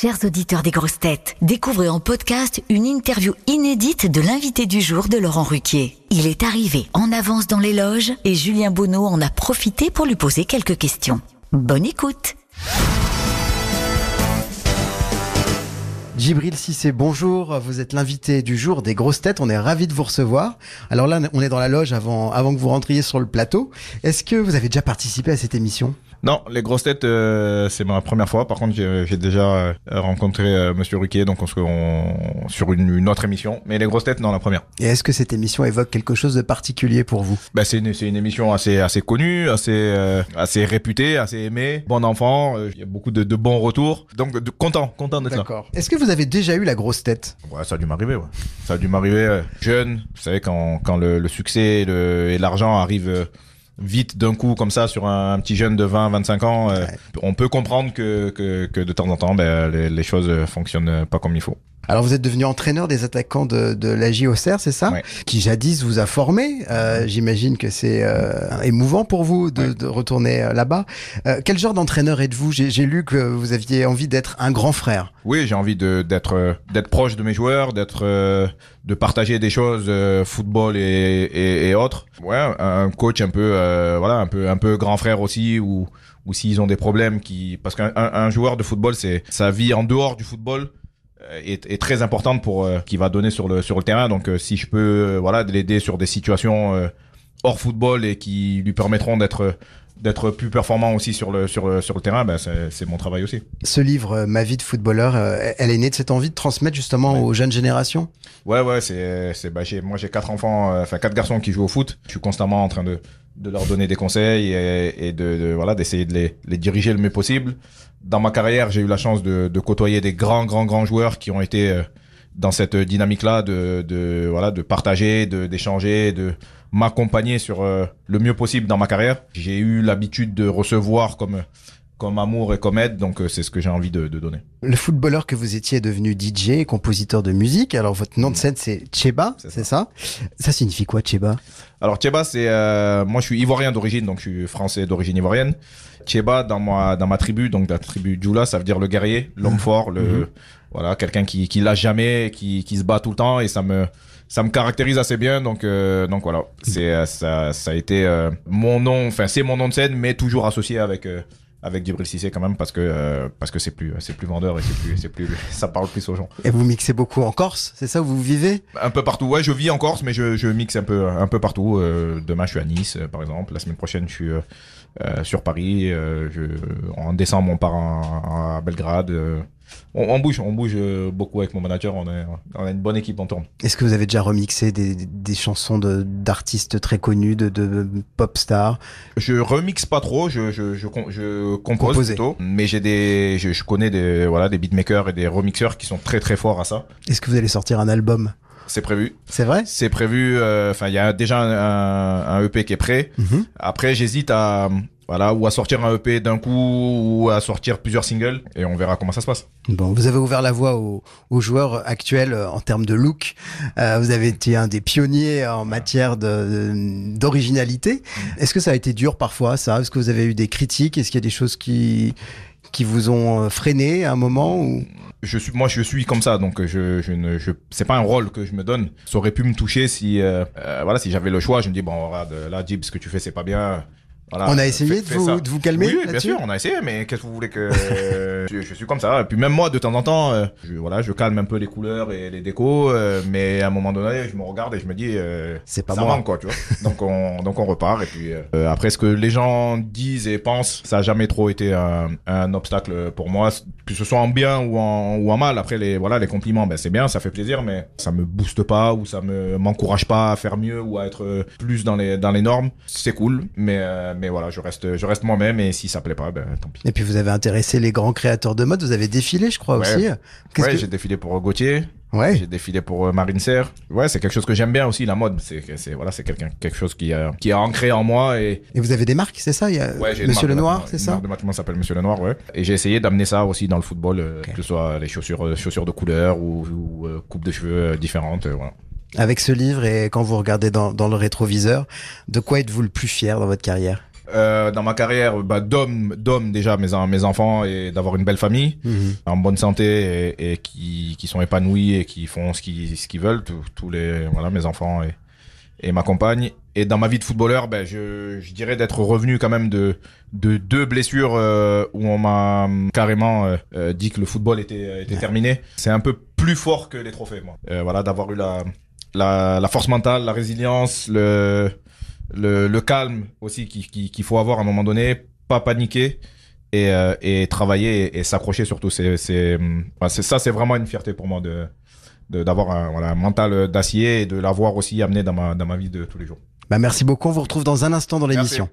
Chers auditeurs des grosses têtes, découvrez en podcast une interview inédite de l'invité du jour de Laurent Ruquier. Il est arrivé en avance dans les loges et Julien Bonneau en a profité pour lui poser quelques questions. Bonne écoute Djibril Cissé, bonjour. Vous êtes l'invité du jour des grosses têtes. On est ravi de vous recevoir. Alors là, on est dans la loge avant que vous rentriez sur le plateau. Est-ce que vous avez déjà participé à cette émission? Non, les grosses têtes, euh, c'est ma première fois. Par contre, j'ai déjà euh, rencontré euh, Monsieur Ruquier, donc on, on, sur une, une, autre émission. Mais les grosses têtes, non, la première. Et est-ce que cette émission évoque quelque chose de particulier pour vous? Bah, c'est une, une, émission assez assez connue, assez assez réputée, assez aimée. Bon enfant, il y a beaucoup de, de bons retours. Donc de, content, content d'être là. D'accord. Est-ce que vous avez déjà eu la grosse tête? Ouais, ça a dû m'arriver. Ouais. Ça a dû m'arriver jeune. Vous savez quand quand le, le succès et l'argent arrivent vite d'un coup comme ça sur un, petit jeune de 20 25 ans euh, on peut comprendre que, que, que, de temps en temps ben, les, les choses fonctionnent pas comme il faut alors vous êtes devenu entraîneur des attaquants de, de la JOCR, c'est ça Qui jadis vous a formé. Euh, J'imagine que c'est euh, émouvant pour vous de, de retourner euh, là-bas. Euh, quel genre d'entraîneur êtes-vous? J'ai lu que vous aviez envie d'être un grand frère. Oui, j'ai envie d'être d'être proche de mes joueurs, d'être de partager des choses football et, et, et, autres. Ouais, un coach un peu voilà un peu un peu grand frère aussi ou ou s'ils ont des problèmes qui parce qu'un un joueur de football c'est sa vie en dehors du football euh, est, est, très importante pour euh, qui va donner sur le sur le terrain. Donc euh, si je peux voilà l'aider sur des situations hors football et qui lui permettront d'être d'être plus performant aussi sur le sur le, sur le terrain, ben c'est mon travail aussi. Ce livre, Ma vie de footballeur, elle est née de cette envie de transmettre justement aux jeunes générations? Ouais ouais, c'est c'est bah, moi j'ai quatre enfants, enfin quatre garçons qui jouent au foot. Je suis constamment en train de de leur donner des conseils et, de, voilà d'essayer de les, les diriger le mieux possible dans ma carrière, j'ai eu la chance de, de, côtoyer des grands, grands, grands joueurs qui ont été euh, dans cette dynamique-là de, de, voilà, de partager, d'échanger, de m'accompagner sur euh, le mieux possible dans ma carrière. J'ai eu l'habitude de recevoir comme comme amour et comme aide, donc euh, c'est ce que j'ai envie de, de, donner. Le footballeur que vous étiez est devenu DJ, compositeur de musique. Alors votre nom de scène c'est Cheba, c'est ça. ça? Signifie quoi Cheba Alors Cheba c'est moi je suis ivoirien d'origine, donc je suis français d'origine ivoirienne. Cheba dans ma dans ma tribu, donc la tribu Djoula, ça veut dire le guerrier, l'homme mhm. fort, le mhm. voilà quelqu'un qui qui lâche jamais, qui qui se bat tout le temps et ça me ça me caractérise assez bien donc euh, donc voilà c'est euh, ça ça a été euh, mon nom enfin c'est mon nom de scène mais toujours associé avec avec Djibril Cissé quand même parce que parce que c'est plus c'est plus vendeur et c'est plus c'est plus ça parle plus aux gens. Et vous mixez beaucoup en Corse, c'est ça où vous vivez? Un peu partout. Ouais, je vis en Corse mais je je mixe un peu un peu partout. demain je suis à Nice par exemple, la semaine prochaine je suis euh, sur Paris. Euh, je, en décembre, on part à Belgrade. Euh, on, bouge, on bouge beaucoup avec mon manager. On, on a une bonne équipe, on tourne. Est-ce que vous avez déjà remixé des, des chansons d'artistes très connus, de, de, pop stars? Je remixe pas trop, je, je, je, je compose plutôt, mais j'ai des, je, je, connais des, voilà, des beatmakers et des remixeurs qui sont très très forts à ça. Est-ce que vous allez sortir un album? C'est prévu. C'est vrai? C'est prévu. Euh, enfin, il y a déjà un, un, EP qui est prêt. Mhm. Après, j'hésite à voilà ou à sortir un EP d'un coup ou à sortir plusieurs singles et on verra comment ça se passe. Bon, vous avez ouvert la voie aux, aux joueurs actuels euh, en termes de look. Euh, vous avez été un des pionniers en matière d'originalité. Mm. Est-ce que ça a été dur parfois ça? Est-ce que vous avez eu des critiques? Est-ce qu'il y a des choses qui qui vous ont freiné à un moment ou? Je suis moi je suis comme ça donc je je ne je c'est pas un rôle que je me donne ça aurait pu me toucher si euh, euh voilà si j'avais le choix je me dis bon regarde là Jib ce que tu fais c'est pas bien on a essayé de, vous, de, vous, calmer Oui, bien sûr, on a essayé, mais qu'est-ce que vous voulez que je, je, suis comme ça. Et puis même moi, de temps en temps, euh, je, voilà, je calme un peu les couleurs et les décos, euh, mais à un moment donné, je me regarde et je me dis, euh, c'est pas ça moi. manque quoi, tu vois. donc on donc on repart et puis après ce que les gens disent et pensent, ça a jamais trop été un, un obstacle pour moi, que ce soit en bien ou en ou en mal. Après les voilà les compliments, ben c'est bien, ça fait plaisir, mais ça me booste pas ou ça me m'encourage pas à faire mieux ou à être plus dans les dans les normes. C'est cool, mais mais voilà, je reste, je reste moi-même et si ça plaît pas, ben tant pis. Et puis vous avez intéressé les grands créateurs de mode, vous avez défilé, je crois aussi. Ouais, j'ai défilé pour Gauthier. Ouais. J'ai défilé pour euh, Marine Serre. Ouais, c'est quelque chose que j'aime bien aussi la mode. C'est c'est voilà, c'est quelqu'un quelque chose qui a qui a ancré en moi et Et vous avez des marques, c'est ça? Il y a ouais, Monsieur le Noir, c'est ça? Le marque s'appelle Monsieur le Noir, ouais. Et j'ai essayé d'amener ça aussi dans le football, euh, que ce soit les chaussures euh, chaussures de couleur ou, ou euh, coupe de cheveux différentes, voilà. Avec ce livre et quand vous regardez dans, dans le rétroviseur, de quoi êtes-vous le plus fier dans votre carrière? Euh, dans ma carrière, bah, d'homme, d'homme déjà mes en- mes enfants et d'avoir une belle famille Mhm. en bonne santé et, et qui, qui sont épanouis et qui font ce qu'ils ce qu'ils veulent tous les voilà mes enfants et et ma compagne. Et dans ma vie de footballeur ben je, je dirais d'être revenu quand même de de deux blessures euh, où on m'a carrément euh, euh, dit que le football était était terminé. C'est un peu plus fort que les trophées moi. Euh, voilà d'avoir eu la la la force mentale la résilience le le, le calme aussi qu'il qui, qu'il faut avoir à un moment donné pas paniquer et, euh, et travailler et, et s'accrocher surtout c'est c'est ça c'est vraiment une fierté pour moi de d'avoir un, voilà, un mental d'acier et de l'avoir aussi amené dans ma, dans ma vie de tous les jours. Bah, merci beaucoup. On vous retrouve dans un instant dans l'émission.